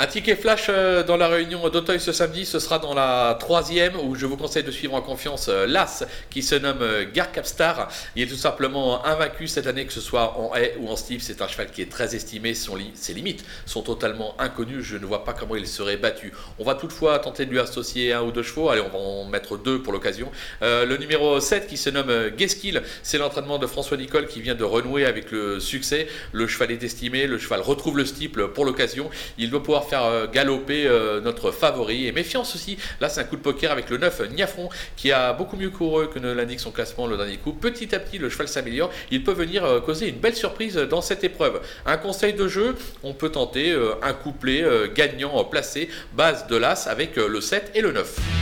Un ticket flash euh, dans la réunion d'Auteuil ce samedi, ce sera dans la troisième où je vous conseille de suivre en confiance euh, l'As qui se nomme euh, Gar Capstar. Il est tout simplement invaincu cette année, que ce soit en haie ou en steep. C'est un cheval qui est très estimé. ses limites sont totalement inconnues. Je ne vois pas comment il serait battu. On va toutefois tenter de lui associer un ou deux chevaux. Allez, on va en mettre deux pour l'occasion. le numéro 7 qui se nomme Gueskil, c'est l'entraînement de François Nicole qui vient de renouer avec le succès. Le cheval est estimé, le cheval retrouve le steeple pour l'occasion. Il doit pouvoir faire euh, galoper euh, notre favori. Et méfiance aussi, là c'est un coup de poker avec le 9 Niafron qui a beaucoup mieux couru que ne l'indique son classement le dernier coup. Petit à petit, le cheval s'améliore. Il peut venir euh, causer une belle surprise dans cette épreuve. Un conseil de jeu, on peut tenter un couplet gagnant placé, base de l'As avec le 7 et le 9.